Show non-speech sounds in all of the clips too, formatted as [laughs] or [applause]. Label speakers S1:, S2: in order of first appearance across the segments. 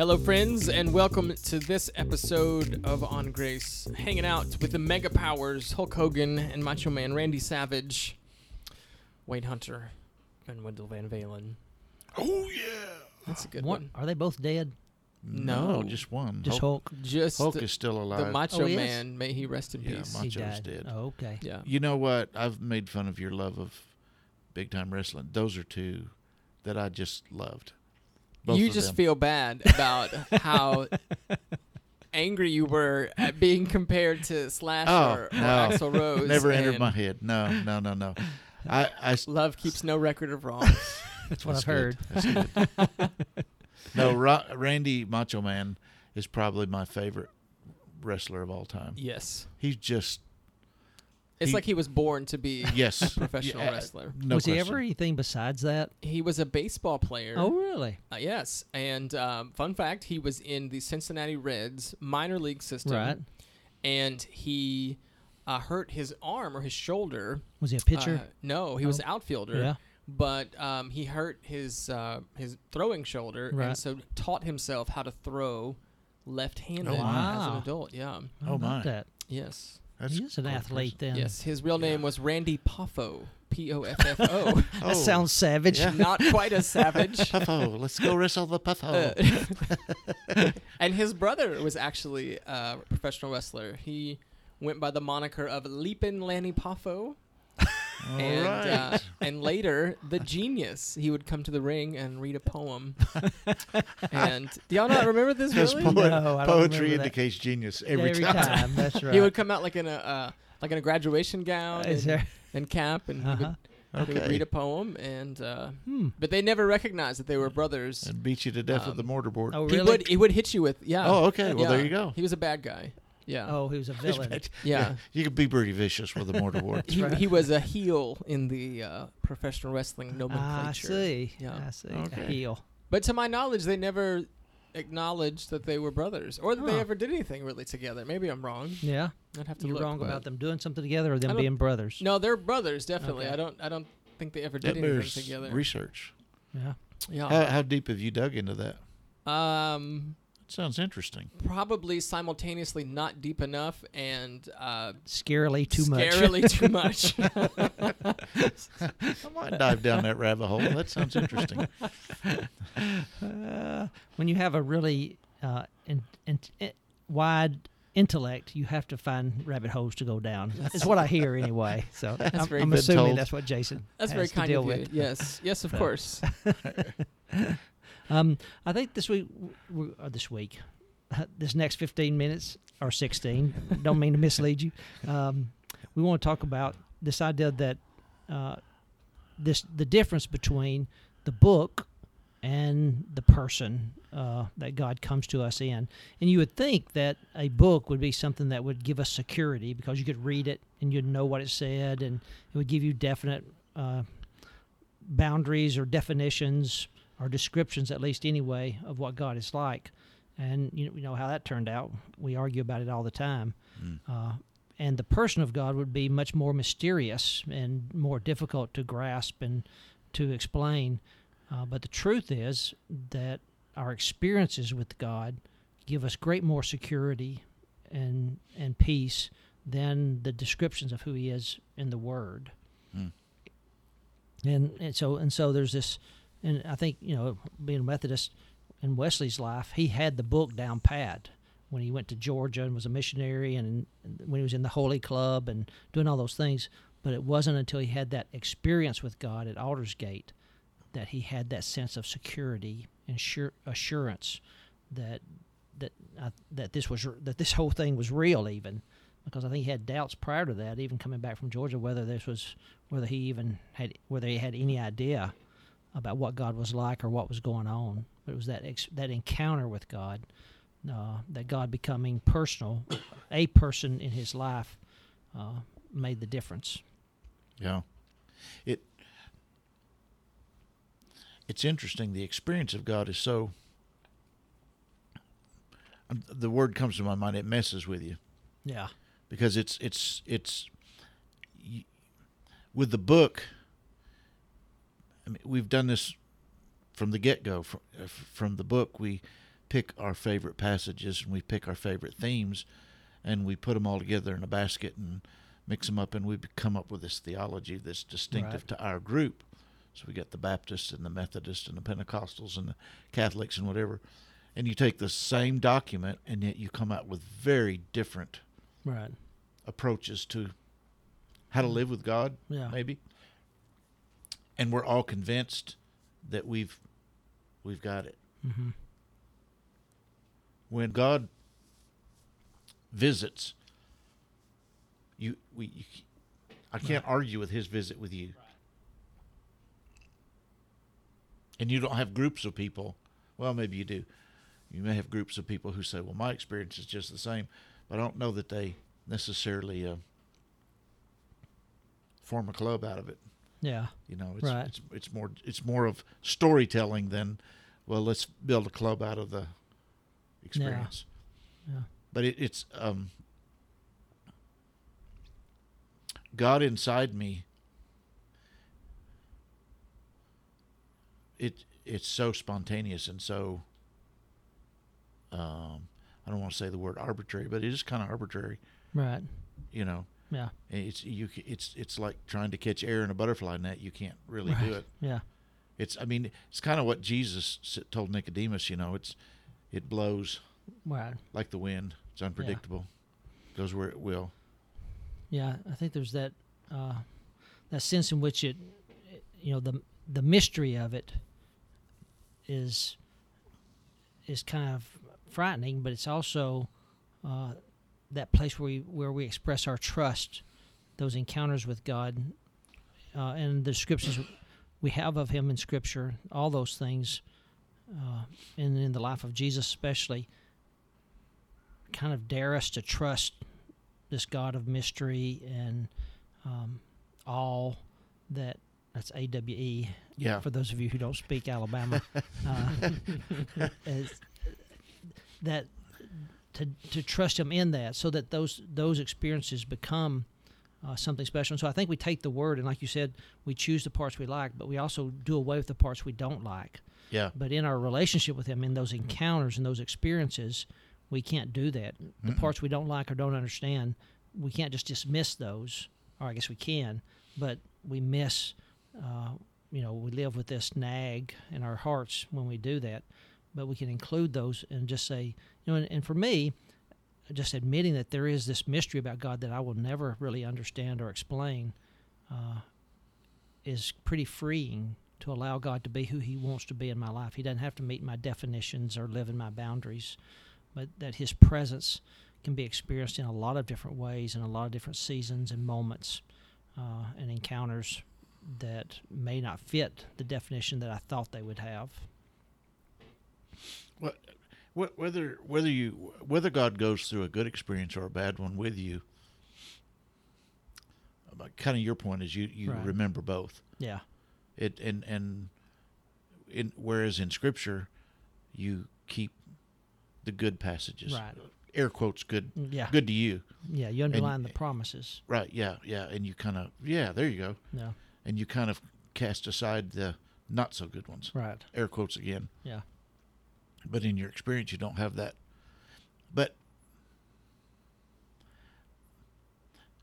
S1: Hello, friends, and welcome to this episode of On Grace. Hanging out with the mega powers Hulk Hogan and Macho Man Randy Savage, Wayne Hunter, and Wendell Van Valen.
S2: Oh yeah.
S1: That's a good
S3: What?
S1: one.
S3: Are they both dead?
S1: No.
S2: just one.
S3: Just
S2: Hulk,
S3: Hulk.
S1: Just
S2: Hulk
S1: the,
S2: is still alive. the.
S1: Macho
S3: Oh, he is?
S1: Man, may he rest in
S2: Yeah,
S1: peace.
S2: Ma-
S3: He
S2: Macho's
S3: died.
S2: dead.
S3: Oh, okay.
S1: yeah.
S2: you know what? I've made fun of your love of big time wrestling. Those are two that I just loved. Both
S1: you just
S2: them.
S1: feel bad about [laughs] how angry you were at being compared to Slash
S2: Oh,
S1: or, or
S2: no.
S1: Axl Rose.
S2: never entered my head. No, no, no, no. I, I s-
S1: Love keeps no record of wrongs. [laughs]
S3: That's what
S2: that's
S3: I've heard.
S2: good. That's good. [laughs] no, Ra- Randy Macho Man is probably my favorite wrestler of all time.
S1: yes.
S2: He's just
S1: It's
S2: He-
S1: like he was born to be [laughs]
S2: yes,
S1: professional
S2: Yeah,
S1: wrestler.
S2: No
S3: was he ever anything besides that?
S1: He was a baseball player.
S3: Oh, really?
S1: Uh, yes. And um, fun fact, he was in the Cincinnati Reds minor league system.
S3: Right.
S1: And he uh, hurt his arm or his shoulder.
S3: Was he a pitcher?
S1: Uh, no, he was
S3: Oh.
S1: an outfielder.
S3: yeah.
S1: But um, he hurt his uh, his throwing shoulder, and so taught himself how to throw left-handed
S2: Oh,
S1: as an adult. Yeah.
S2: Oh, my.
S3: That.
S1: Yes.
S2: That's
S3: He is an athlete
S2: impressive.
S3: then.
S1: Yes. His real name
S2: Yeah.
S1: was Randy Poffo. P O F F O. [laughs]
S3: That
S2: Oh,
S3: sounds savage.
S2: Yeah.
S1: Not quite as savage. [laughs]
S2: Puffo. Let's go wrestle the Puffo.
S1: Uh, [laughs] and his brother was actually a professional wrestler. He went by the moniker of Leapin' Lanny Poffo.
S2: All
S1: and
S2: right.
S1: uh, [laughs] and later the genius he would come to the ring and read a poem [laughs] and do y'all not remember this
S2: Because
S1: really
S2: poet-
S3: No,
S2: poetry
S3: remember that.
S2: indicates genius
S3: Yeah,
S2: every, time.
S3: That's [laughs] right.
S1: he would come out like in a uh, like in a graduation gown
S3: Is
S1: and,
S3: there?
S1: and cap and
S3: Uh-huh.
S1: would, he would read a poem and uh,
S3: Hmm.
S1: but they never recognized that they were brothers
S2: And beat you to death with the
S1: mortarboard.
S2: mortar board.
S3: Oh,
S1: he would he would hit you with yeah
S2: Oh, okay. Well, there you go.
S1: he was a bad guy yeah
S3: Oh, he was a [laughs] villain.
S1: yeah
S2: You could be pretty vicious with a mortar board. [laughs]
S1: he,
S3: right.
S1: he was a heel in the uh, professional wrestling
S3: I
S1: nomenclature.
S3: see.
S1: Yeah.
S3: I see.
S2: Okay.
S3: A heel.
S1: But to my knowledge, they never acknowledged that they were brothers, or that they ever did anything really together. Maybe I'm wrong.
S3: Yeah.
S1: I'd have to
S3: You're
S1: look.
S3: wrong about them doing something together or them being brothers.
S1: No, they're brothers definitely.
S3: Okay.
S1: I don't. I don't think they ever did
S2: That
S1: anything together.
S2: research.
S3: Yeah.
S1: yeah.
S2: How, how deep have you dug into that?
S1: um,
S2: That sounds interesting.
S1: probably simultaneously not deep enough and uh,
S3: Scarily too much.
S1: scarily too [laughs] much.
S2: I might dive down that rabbit hole. That sounds interesting.
S3: Uh, when you have a really uh, in, in, i- wide intellect, you have to find rabbit holes to go down. That's what I hear anyway. So [laughs] I'm,
S1: very
S3: I'm assuming
S2: told.
S3: that's what Jason
S1: That's
S3: has
S1: very
S3: to
S1: kind
S3: deal
S1: of you.
S3: with.
S1: Yes. Yes, of
S3: So.
S1: course. [laughs]
S3: Um, I think this week, or this week, [laughs] this next 15 minutes or 16, [laughs] don't mean to mislead you. Um, we want to talk about this idea that uh, this the difference between the book and the person uh, that God comes to us in. And you would think that a book would be something that would give us security because you could read it and you'd know what it said and it would give you definite uh, boundaries or definitions or descriptions, at least anyway, of what God is like. And you know, how that turned out. We argue about it all the time.
S2: Mm.
S3: Uh, and the person of God would be much more mysterious and more difficult to grasp and to explain. Uh, but the truth is that our experiences with God give us great more security and and peace than the descriptions of who He is in the Word.
S2: Mm.
S3: And and so and so there's this, and I think you know being a Methodist in Wesley's life, he had the book down pat when he went to Georgia and was a missionary, and, when he was in the Holy Club and doing all those things. But it wasn't until he had that experience with God at Aldersgate that he had that sense of security and sure, assurance that that uh, that this was that this whole thing was real, even because I think he had doubts prior to that, even coming back from Georgia, whether this was whether he even had whether he had any idea about what God was like or what was going on. It was that ex- that encounter with God, uh, that God becoming personal, a person in his life, uh, made the difference.
S2: Yeah. It it's interesting. The experience of God is so um, the word comes to my mind, it messes with you.
S3: Yeah.
S2: because it's it's it's with the book. I mean, we've done this from the get go, from, uh, from the book, we pick our favorite passages and we pick our favorite themes, and we put them all together in a basket and mix them up, and we come up with this theology that's distinctive
S3: Right.
S2: to our group. So we got the Baptists and the Methodists and the Pentecostals and the Catholics and whatever. And you take the same document, and yet you come out with very different
S3: Right.
S2: approaches to how to live with God,
S3: Yeah.
S2: maybe. And we're all convinced that we've we've got it.
S3: Mm-hmm.
S2: When God visits, you we you, I can't argue with His visit with you. And you don't have groups of people. Well, maybe you do. You may have groups of people who say, "Well, my experience is just the same," but I don't know that they necessarily uh, form a club out of it.
S3: Yeah.
S2: You know, it's,
S3: Right.
S2: it's it's more it's more of storytelling than well, let's build a club out of the experience.
S3: Yeah.
S2: But it, it's um, God inside me. It it's so spontaneous and so. Um, I don't want to say the word arbitrary, but it is kind of arbitrary.
S3: Right.
S2: You know,
S3: Yeah.
S2: it's you. It's it's like trying to catch air in a butterfly net. You can't really do it.
S3: Yeah.
S2: It's. I mean, it's kind of what Jesus told Nicodemus. You know, it's it blows
S3: Right.
S2: like the wind. It's unpredictable. Goes where it will.
S3: Yeah, I think there's that uh, that sense in which it, you know, the the mystery of it is is kind of frightening, but it's also uh, that place where we where we express our trust, those encounters with God, uh, and the descriptions we have of Him in Scripture, all those things, uh, and in the life of Jesus especially, kind of dare us to trust this God of mystery and um, all that that's A W E
S2: Yeah.
S3: for those of you who don't speak Alabama, uh, [laughs] is that to to trust Him in that, so that those those experiences become uh, something special. And so I think we take the word, and like you said, we choose the parts we like, but we also do away with the parts we don't like.
S2: Yeah.
S3: But in our relationship with Him, in those encounters and those experiences, we can't do that. The
S2: Mm-mm.
S3: parts we don't like or don't understand, we can't just dismiss those. Or I guess we can, but we miss. Uh, you know, we live with this nag in our hearts when we do that. But we can include those and just say, you know, and, and for me, just admitting that there is this mystery about God that I will never really understand or explain uh, is pretty freeing to allow God to be who He wants to be in my life. He doesn't have to meet my definitions or live in my boundaries, but that His presence can be experienced in a lot of different ways in a lot of different seasons and moments uh, and encounters that may not fit the definition that I thought they would have.
S2: Wh- Whether whether you whether God goes through a good experience or a bad one with you, kind of your point is you you
S3: Right.
S2: remember both.
S3: Yeah,
S2: It and and in whereas in Scripture, you keep the good passages.
S3: right.
S2: Air quotes good mm,
S3: Yeah,
S2: good to you.
S3: yeah. You underline the promises.
S2: Right. Yeah. Yeah. And you kind of yeah. There you go.
S3: Yeah,
S2: And you kind of cast aside the not so good ones.
S3: right.
S2: Air quotes again.
S3: Yeah,
S2: But in your experience, you don't have that. But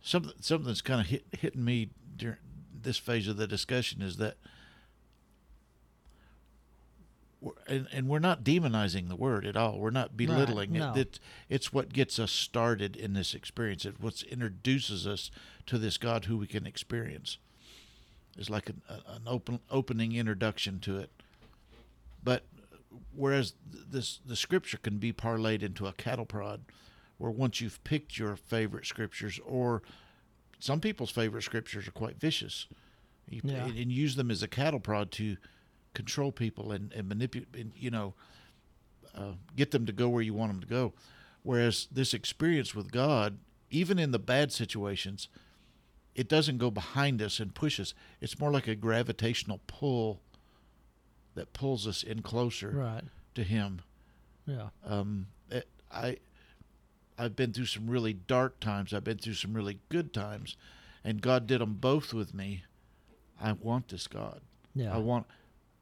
S2: something something that's kind of hit hitting me during this phase of the discussion is that, we're, and and we're not demonizing the word at all. We're not belittling
S3: no.
S2: it. It it's what gets us started in this experience. It what introduces us to this God who we can experience. It's like an, an open opening introduction to it. But whereas this the scripture can be parlayed into a cattle prod where once you've picked your favorite scriptures or some people's favorite scriptures are quite vicious. You,
S3: Yeah.
S2: and, use them as a cattle prod to control people and, and manipulate and you know uh, get them to go where you want them to go. Whereas this experience with god even in the bad situations it doesn't go behind us and push us. It's more like a gravitational pull that pulls us in closer
S3: right.
S2: to him
S3: Yeah,
S2: um, it, I I've been through some really dark times. I've been through some really good times, and God did them both with me. I want this God.
S3: yeah.
S2: I want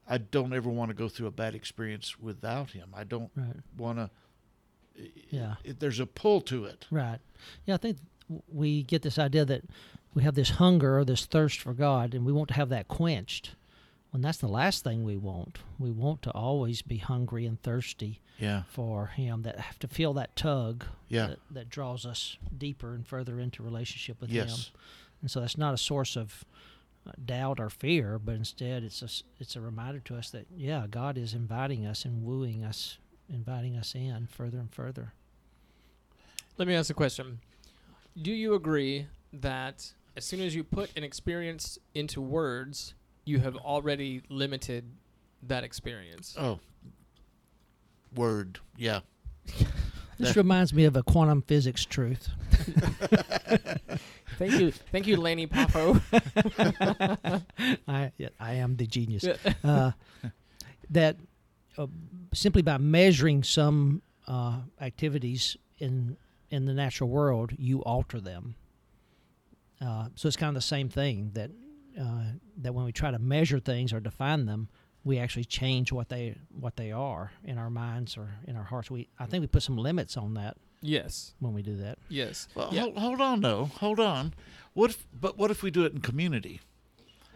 S2: I don't ever want to go through a bad experience without him. I don't
S3: Right.
S2: want to.
S3: Yeah.
S2: It, there's a pull to it.
S3: Right. Yeah, I think we get this idea that we have this hunger or this thirst for God, and we want to have that quenched. When that's the last thing we want. We want to always be hungry and thirsty
S2: Yeah.
S3: for Him. That have to feel that tug.
S2: Yeah.
S3: That, that draws us deeper and further into relationship with Him. And so that's not a source of uh, doubt or fear, but instead it's a s- it's a reminder to us that yeah, God is inviting us and wooing us, inviting us in further and further.
S1: Let me ask a question. Do you agree that as soon as you put an experience into words, you have already limited that experience?
S2: Oh. Word. Yeah. [laughs]
S3: This
S2: That-
S3: reminds me of a quantum physics truth. [laughs]
S1: Thank you, thank you, Laney Poffo. [laughs]
S3: I yeah, I am the genius. Uh, that uh, simply by measuring some uh, activities in in the natural world, you alter them. Uh, so it's kind of the same thing that uh, that when we try to measure things or define them, we actually change what they what they are in our minds or in our hearts. We I think we put some limits on that
S1: yes,
S3: when we do that.
S1: yes.
S2: Well,
S1: Yeah.
S2: hold, hold on, though. Hold on. What if? But what if we do it in community?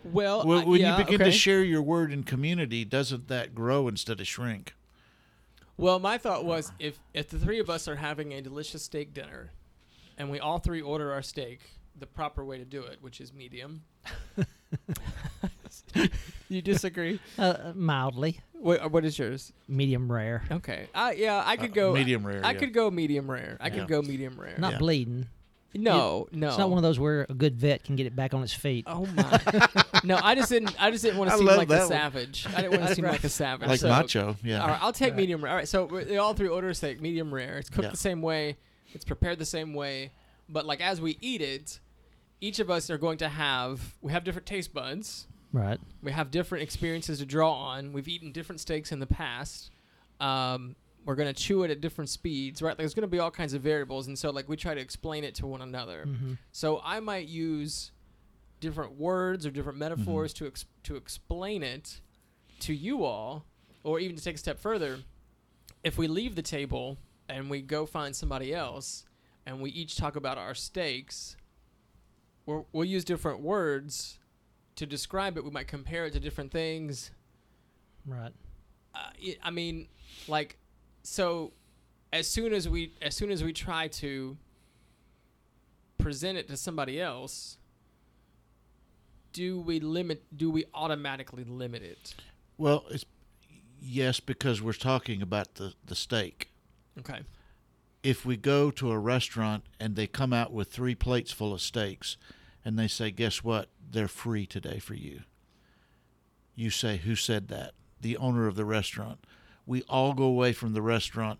S1: Well,
S2: When,
S1: uh,
S2: when
S1: yeah,
S2: you begin
S1: okay.
S2: to share your word in community, doesn't that grow instead of shrink?
S1: Well, my thought was if if the three of us are having a delicious steak dinner, and we all three order our steak the proper way to do it, which is medium. [laughs] you disagree?
S3: Uh, mildly,
S1: What, what is yours?
S3: medium rare,
S1: Okay. I yeah, I could
S2: Uh,
S1: go
S2: medium rare.
S1: I
S2: yeah.
S1: could go medium rare. I
S2: Yeah.
S1: could go medium rare.
S3: not
S2: Yeah.
S3: bleeding.
S1: no, no.
S3: It's not one of those where a good vet can get it back on its feet.
S1: Oh my! [laughs] no, I just didn't. I just didn't want to seem
S2: love
S1: like a
S2: one.
S1: savage. I didn't want to seem
S3: Right.
S1: like a savage.
S2: like
S1: so,
S2: macho. Yeah.
S1: All right, I'll take
S3: Right.
S1: medium rare. All right, so we they all three orders a steak, medium rare. It's cooked
S2: Yeah.
S1: the same way. It's prepared the same way. But like as we eat it, each of us are going to have we have different taste buds.
S3: Right.
S1: We have different experiences to draw on. We've eaten different steaks in the past. Um, we're gonna chew it at different speeds, right? Like, there's gonna be all kinds of variables, and so like we try to explain it to one another.
S3: hmm
S1: So I might use different words or different metaphors to ex- to explain it to you all, or even to take a step further. If we leave the table and we go find somebody else, and we each talk about our steaks, we're, we'll use different words to describe it. We might compare it to different things.
S3: Right.
S1: Uh, I mean, like, so as soon as we as soon as we try to present it to somebody else, do we limit? Do we automatically limit it?
S2: Well, it's yes because we're talking about the the steak.
S1: Okay.
S2: If we go to a restaurant and they come out with three plates full of steaks, and they say, "Guess what? They're free today for you." You say, "Who said that?" The owner of the restaurant. We all go away from the restaurant.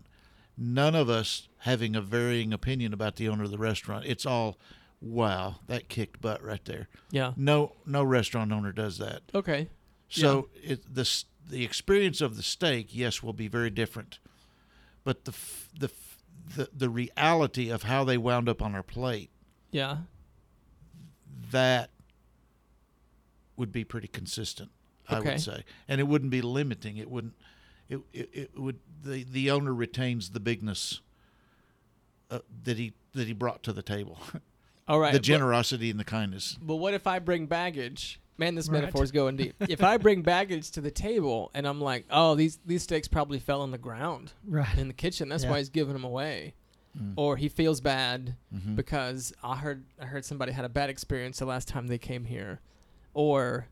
S2: None of us having a varying opinion about the owner of the restaurant. It's all, "Wow, that kicked butt right there."
S1: Yeah.
S2: No, no restaurant owner does that.
S1: Okay.
S2: So it, the the experience of the steak, yes, will be very different, but the f- the the the reality of how they wound up on our plate
S1: Yeah.
S2: That would be pretty consistent, I would say, and it wouldn't be limiting. It wouldn't. It, it, it would the the owner retains the bigness uh, that he that he brought to the table, [laughs]
S1: All right.
S2: the
S1: but-
S2: generosity and the kindness.
S1: But what if I bring baggage? Man, this
S3: Right.
S1: metaphor is going deep. if I bring baggage to the table and I'm like, oh, these these steaks probably fell on the ground
S3: Right.
S1: in the kitchen. That's
S3: Yeah.
S1: why he's giving them away.
S2: Mm.
S1: Or he feels bad
S2: Mhm.
S1: because I heard I heard somebody had a bad experience the last time they came here. Or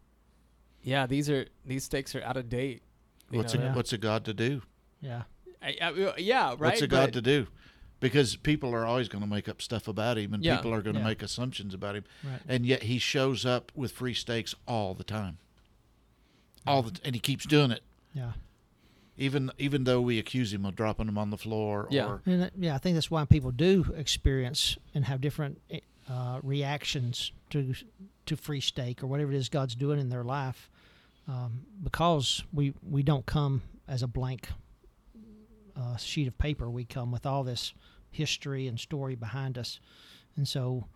S1: yeah, these are these steaks are out of date.
S2: What's
S1: know,
S2: a,
S3: yeah.
S2: what's a God to do?
S3: Yeah.
S1: I, I, yeah, right.
S2: What's a God
S1: but-
S2: to do? Because people are always going to make up stuff about him, and
S1: Yeah.
S2: people are going to
S3: Yeah.
S2: make assumptions about him,
S3: Right.
S2: and yet he shows up with free steaks all the time, all the, and he keeps doing it,
S3: Yeah.
S2: Even even though we accuse him of dropping them on the floor.
S1: Yeah.
S2: Or,
S3: And yeah, I think that's why people do experience and have different uh, reactions to to free steak or whatever it is God's doing in their life, um, because we we don't come as a blank uh, sheet of paper. We come with all this history and story behind us, and so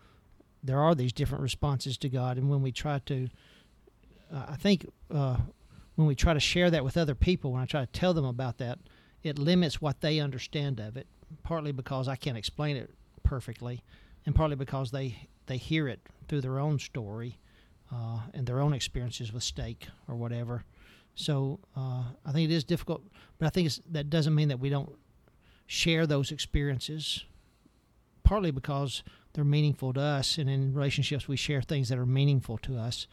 S3: there are these different responses to God. And when we try to, uh, I think uh, when we try to share that with other people, when I try to tell them about that, it limits what they understand of it. Partly because I can't explain it perfectly, and partly because they they hear it through their own story uh, and their own experiences with steak or whatever. So uh, I think it is difficult, but I think that doesn't mean that we don't share those experiences. Partly because they're meaningful to us, and in relationships we share things that are meaningful to us,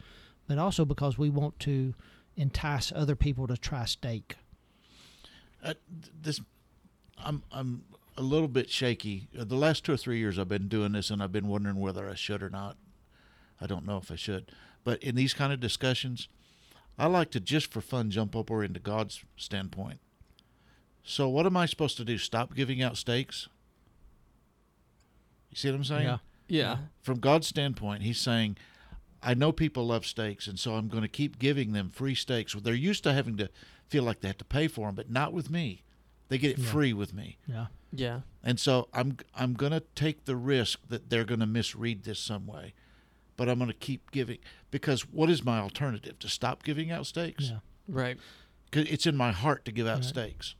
S3: but also because we want to entice other people to try steak.
S2: Uh, this, I'm I'm a little bit shaky. Uh, The last two or three years I've been doing this, and I've been wondering whether I should or not. I don't know if I should, but in these kind of discussions, I like to just for fun jump over into God's standpoint. So what am I supposed to do? Stop giving out steaks? You see what I'm saying?
S3: Yeah.
S1: Yeah.
S2: From God's standpoint, He's saying, I know people love steaks, and so I'm going to keep giving them free steaks. They're used to having to feel like they have to pay for them, but not with me. They get it
S3: Yeah.
S2: free with me.
S3: Yeah.
S1: Yeah.
S2: And so I'm I'm going to take the risk that they're going to misread this some way. But I'm going to keep giving because what is my alternative? To stop giving out steaks?
S3: Yeah.
S1: Right.
S2: 'Cause it's in my heart to give out
S3: Right.
S2: steaks.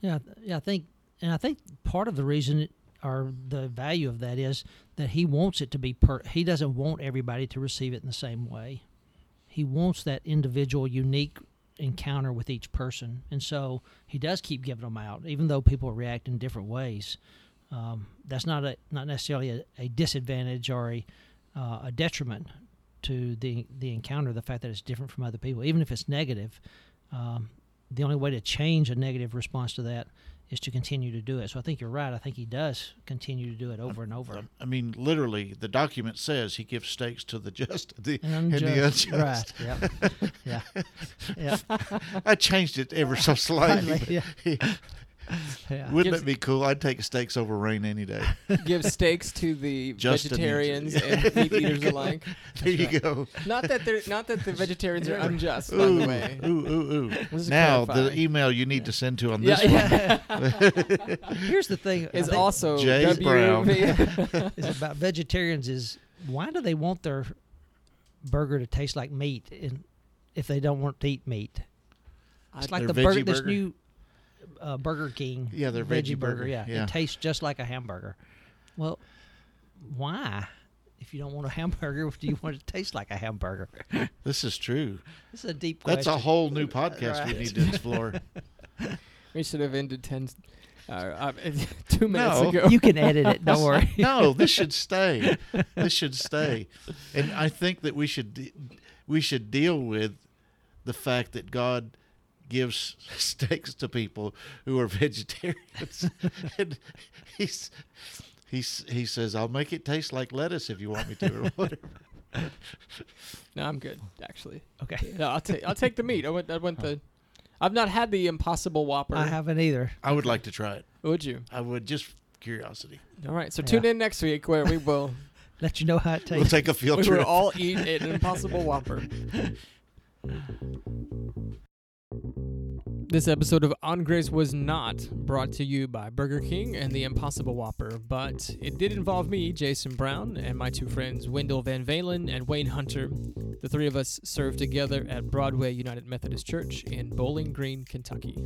S3: Yeah, yeah, I think, and I think part of the reason it, or the value of that is that he wants it to be per. He doesn't want everybody to receive it in the same way. He wants that individual, unique encounter with each person, and so he does keep giving them out, even though people react in different ways. Um, that's not a not necessarily a, a disadvantage or a uh, a detriment to the the encounter. The fact that it's different from other people, even if it's negative. Um, the only way to change a negative response to that is to continue to do it. So I think you're right. I think he does continue to do it over and over.
S2: I mean, literally, the document says he gives steaks to the just [laughs] the,
S3: And
S2: and the unjust.
S3: Right. Yeah. [laughs] Yeah. Yeah.
S2: I changed it ever so [laughs] slightly.
S3: Slightly, yeah. [laughs] Yeah.
S2: Wouldn't
S1: Gives-
S2: it be cool? I'd take steaks over rain any day. [laughs]
S1: Give steaks to the
S2: Just an
S1: vegetarians
S2: inch.
S1: and meat [laughs]
S2: There you
S1: eaters
S2: go.
S1: alike.
S2: there you go.
S1: Not that they're not that the vegetarians are unjust, by
S2: Ooh,
S1: the way.
S2: ooh, ooh, ooh.
S1: Let's
S2: Now
S1: clarify.
S2: the email you need to send to on
S1: Yeah,
S2: this one.
S1: yeah.
S3: Here's the thing. I
S1: is
S3: think
S1: also
S2: Jay
S1: W-
S2: Brown.
S3: is about vegetarians is why do they want their burger to taste like meat and if they don't want to eat meat? It's like
S2: Their
S3: the burger,
S2: veggie
S3: this
S2: burger?
S3: new uh, Burger King.
S2: Yeah, their
S3: veggie
S2: veggie burger,
S3: Yeah.
S2: yeah.
S3: it tastes just like a hamburger. Well, why? If you don't want a [laughs] hamburger, do you want it to taste like a hamburger? [laughs]
S2: This is true.
S3: This is a deep question.
S2: That's a whole new podcast we need to explore.
S1: we should have ended ten, uh, uh, [laughs] two minutes
S2: No.
S1: ago.
S3: You can edit it. Don't worry.
S2: no, this should stay. This should stay. And I think that we should de- we should deal with the fact that God gives [laughs] steaks to people who are vegetarians. [laughs] and he's he's he says, "I'll make it taste like lettuce if you want me to," or [laughs] whatever.
S1: no, I'm good actually.
S3: Okay.
S1: No, I'll take I'll take the meat. I went I went the. I've not had the Impossible Whopper.
S3: I haven't either.
S2: I would like to try it.
S1: Would you?
S2: I would just curiosity.
S1: All right. So
S3: Yeah.
S1: tune in next week where we will
S3: Let you know how it tastes.
S2: We'll take a field trip.
S1: we will
S2: trip.
S1: all eat an Impossible Whopper. This episode of On Grace was not brought to you by Burger King and the Impossible Whopper, but it did involve me, Jason Brown, and my two friends, Wendell Van Valen and Wayne Hunter. The three of us served together at Broadway United Methodist Church in Bowling Green, Kentucky.